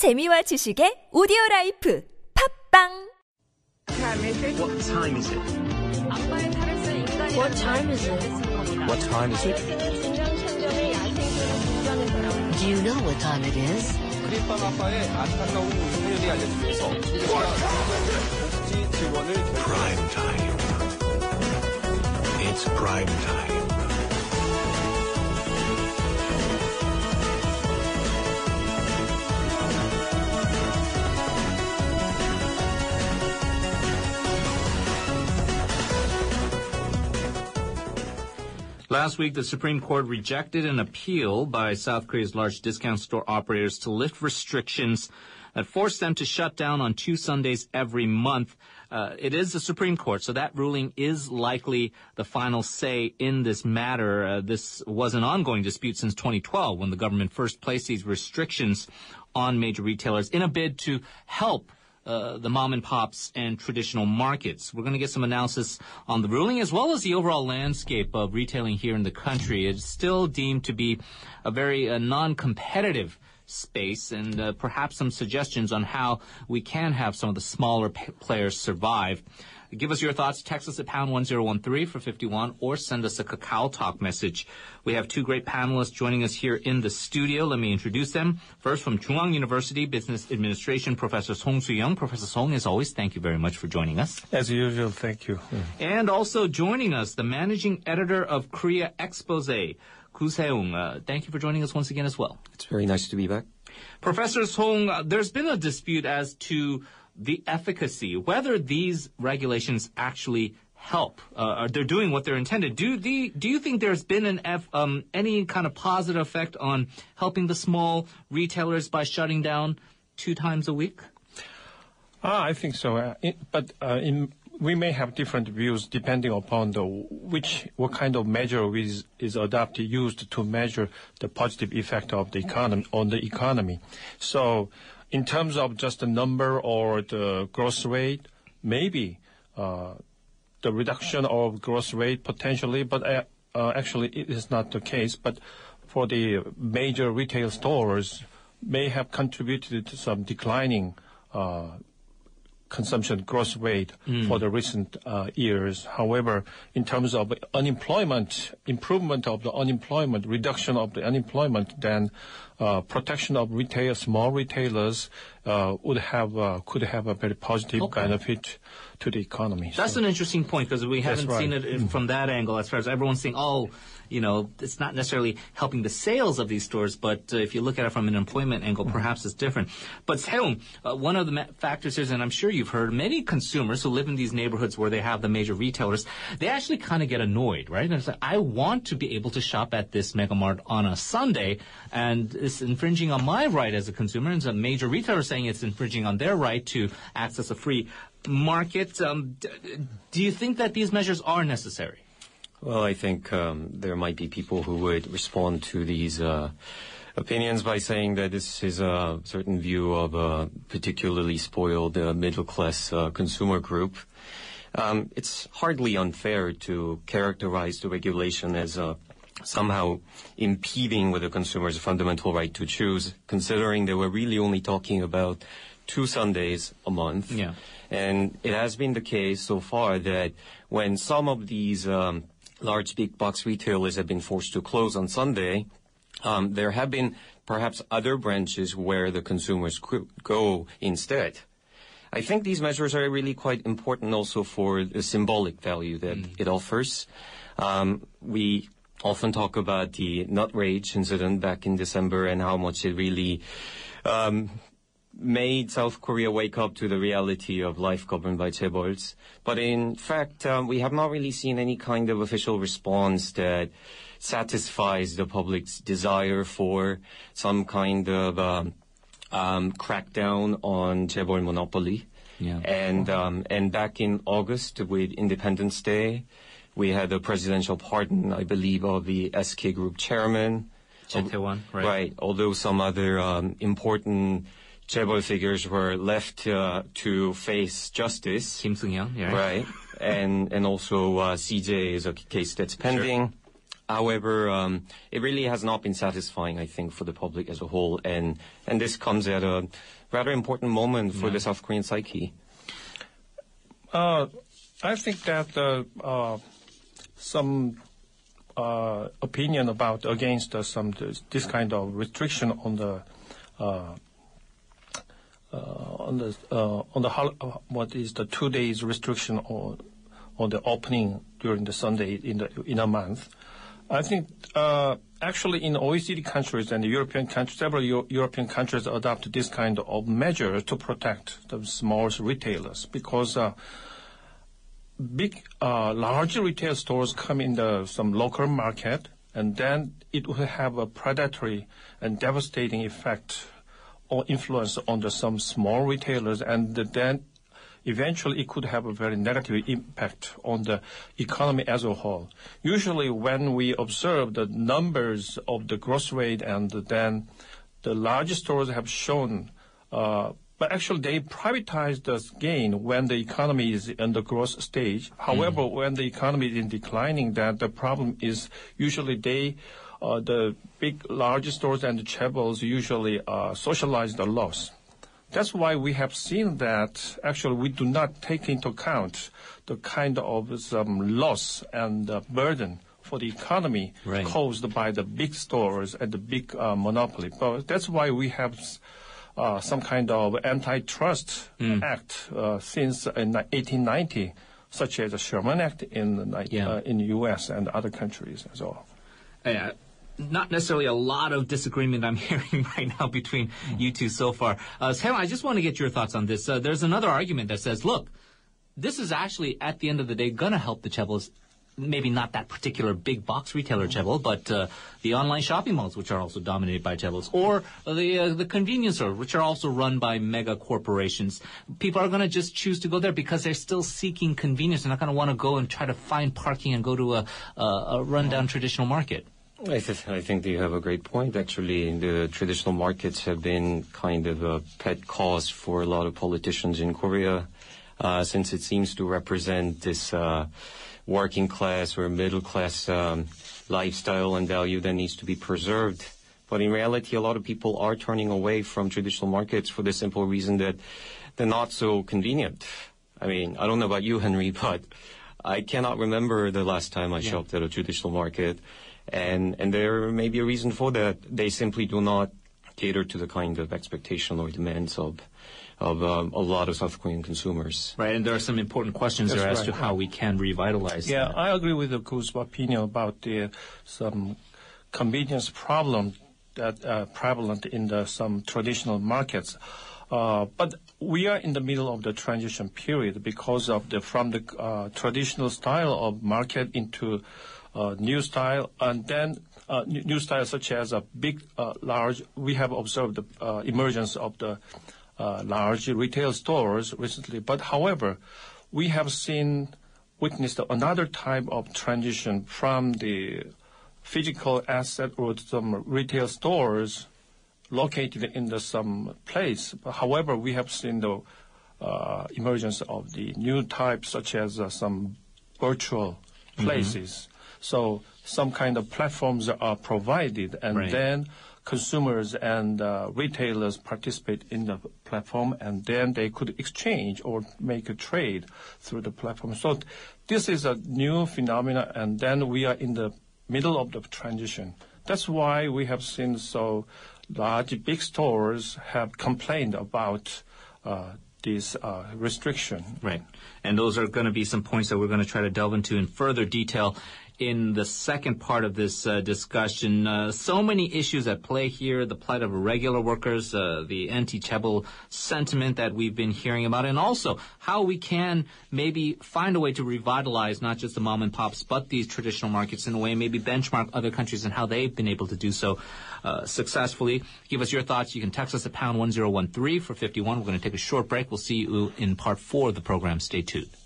재미와 지식의 오디오 라이프 팝빵 What time is it? What time is it? What time is it? Do you know what time it is? 크림빵 아빠의 안타까운 사연이 알려지면서 복지 Last week, the Supreme Court rejected an appeal by South Korea's large discount store operators to lift restrictions that forced them to shut down on two Sundays every month. Uh, it is the Supreme Court, so that ruling is likely the final say in this matter. Uh, this was an ongoing dispute since 2012 when the government first placed these restrictions on major retailers in a bid to help uh, the mom and pops and traditional markets. We're going to get some analysis on the ruling as well as the overall landscape of retailing here in the country. It's still deemed to be a very uh, non-competitive space and uh, perhaps some suggestions on how we can have some of the smaller p- players survive. Give us your thoughts. Text us at pound 1013 for 51 or send us a Kakao Talk message. We have two great panelists joining us here in the studio. Let me introduce them. First, from Chungang University Business Administration, Professor Song Soo-young. Professor Song, as always, thank you very much for joining us. As usual, thank you. And also joining us, the managing editor of Korea Exposé, Koo Se-woong. Uh, thank you for joining us once again as well. It's very nice to be back. Professor Song, uh, there's been a dispute as to the efficacy, whether these regulations actually help, uh, they're doing what they're intended. Do the, do you think there's been an F, um, any kind of positive effect on helping the small retailers by shutting down two times a week? Ah, I think so. Uh, it, but uh, in, we may have different views depending upon the which what kind of measure is, is adopted used to measure the positive effect of the economy on the economy. So, in terms of just the number or the growth rate, maybe uh, the reduction of growth rate potentially, but uh, uh, actually it is not the case. But for the major retail stores, may have contributed to some declining uh, consumption growth rate for the recent uh, years. However, in terms of unemployment, improvement of the unemployment, reduction of the unemployment, then uh, protection of retail, small retailers uh, would have uh, could have a very positive Okay. benefit to the economy. That's So- an interesting point because we haven't seen right. it in- from that angle as far as everyone's saying, oh, you know, it's not necessarily helping the sales of these stores, but uh, if you look at it from an employment angle, Mm-hmm. perhaps it's different. But Se-woong, uh, one of the ma- factors is, and I'm sure you've heard, many consumers who live in these neighborhoods where they have the major retailers, they actually kind of get annoyed, right? And it's like, I want to be able to shop at this Mega Mart on a Sunday, and it's infringing on my right as a consumer, and some major retailers saying it's infringing on their right to access a free market. Um, d- do you think that these measures are necessary? Well, I think um, there might be people who would respond to these uh, opinions by saying that this is a certain view of a particularly spoiled uh, middle class uh, consumer group. Um, it's hardly unfair to characterize the regulation as uh, somehow impeding with the consumer's fundamental right to choose, considering they we're really only talking about two Sundays a month. Yeah. And it has been the case so far that when some of these um, large big box retailers have been forced to close on Sunday, um, there have been perhaps other branches where the consumers could go instead. I think these measures are really quite important also for the symbolic value that it offers. Um, we often talk about the nut rage incident back in December and how much it really um, made South Korea wake up to the reality of life governed by chaebols. But in fact, um, we have not really seen any kind of official response that satisfies the public's desire for some kind of um, um, crackdown on chaebol monopoly. Yeah. And um, and back in August with Independence Day, we had a presidential pardon, I believe, of the SK Group chairman. Choi Tae-won, right? Right. Although some other um, important chaebol figures were left uh, to face justice. Kim Sung-young, yeah. Right. and and also uh, CJ is a case that's pending. However, um, it really has not been satisfying, I think, for the public as a whole, and and this comes at a rather important moment for the South Korean psyche. Uh, I think that uh, uh, some uh, opinion about against uh, some this, kind of restriction on the uh, uh, on the uh, on the what is the two days restriction on on the opening during the Sunday in the in a month. I think uh, actually in OECD countries and European countries, several Euro- European countries adopt this kind of measure to protect the small retailers because big, uh, large retail stores come in the some local market, and then it will have a predatory and devastating effect or influence on the some small retailers, and then eventually it could have a very negative impact on the economy as a whole. Usually, when we observe the numbers of the growth rate, and then the large stores have shown. Uh, but actually, they privatize the gain when the economy is in the growth stage. However, when the economy is in declining, that the problem is usually they, uh, the big, large stores and the chaebols usually uh, socialize the loss. That's why we have seen that actually we do not take into account the kind of some loss and uh, burden for the economy Right. caused by the big stores and the big uh, monopoly. But that's why we have uh, some kind of antitrust act uh, since in 1890, such as the Sherman Act in the, Yeah. uh, in the U.S. and other countries as well. Uh, not necessarily a lot of disagreement I'm hearing right now between you two so far. Uh, Sam, I just want to get your thoughts on this. Uh, there's another argument that says, look, this is actually at the end of the day going to help the chaebols. Maybe not that particular big box retailer chaebol, but uh, the online shopping malls, which are also dominated by chaebols, or the uh, the convenience stores, which are also run by mega corporations. People are going to just choose to go there because they're still seeking convenience. They're not going to want to go and try to find parking and go to a, a, a rundown traditional market. I, th- I think you have a great point. Actually, the traditional markets have been kind of a pet cause for a lot of politicians in Korea, uh, since it seems to represent this uh, working class or middle class um, lifestyle and value that needs to be preserved. But in reality, a lot of people are turning away from traditional markets for the simple reason that they're not so convenient. I mean, I don't know about you, Henry, but I cannot remember the last time I shopped at a traditional market. And, and there may be a reason for that. They simply do not cater to the kind of expectation or demands of, of um, a lot of South Korean consumers. Right, and there are some important questions That's there as right. to how we can revitalize Yeah, that. I agree with the Koo's opinion about the some convenience problem that uh, prevalent in the some traditional markets. Uh, but we are in the middle of the transition period because of the from the uh, traditional style of market into uh, new style, and then uh, new, styles such as a big, uh, large. We have observed the uh, emergence of the uh, large retail stores recently. But however, we have seen witnessed another type of transition from the physical asset or some retail stores located in the some place. But however, we have seen the uh, emergence of the new types such as uh, some virtual places. So some kind of platforms are provided, and Right. then consumers and uh, retailers participate in the platform, and then they could exchange or make a trade through the platform. So this is a new phenomenon, and then we are in the middle of the transition. That's why we have seen so large, big stores have complained about uh, this uh, restriction. Right. And those are going to be some points that we're going to try to delve into in further detail in the second part of this uh, discussion. Uh, so many issues at play here the plight of regular workers, uh, the anti chaebol sentiment that we've been hearing about, and also how we can maybe find a way to revitalize not just the mom and pops, but these traditional markets in a way, maybe benchmark other countries and how they've been able to do so uh, successfully. Give us your thoughts. You can text us at pound 1013 for 51. We're going to take a short break. We'll see you in part four of the program. Stay tuned.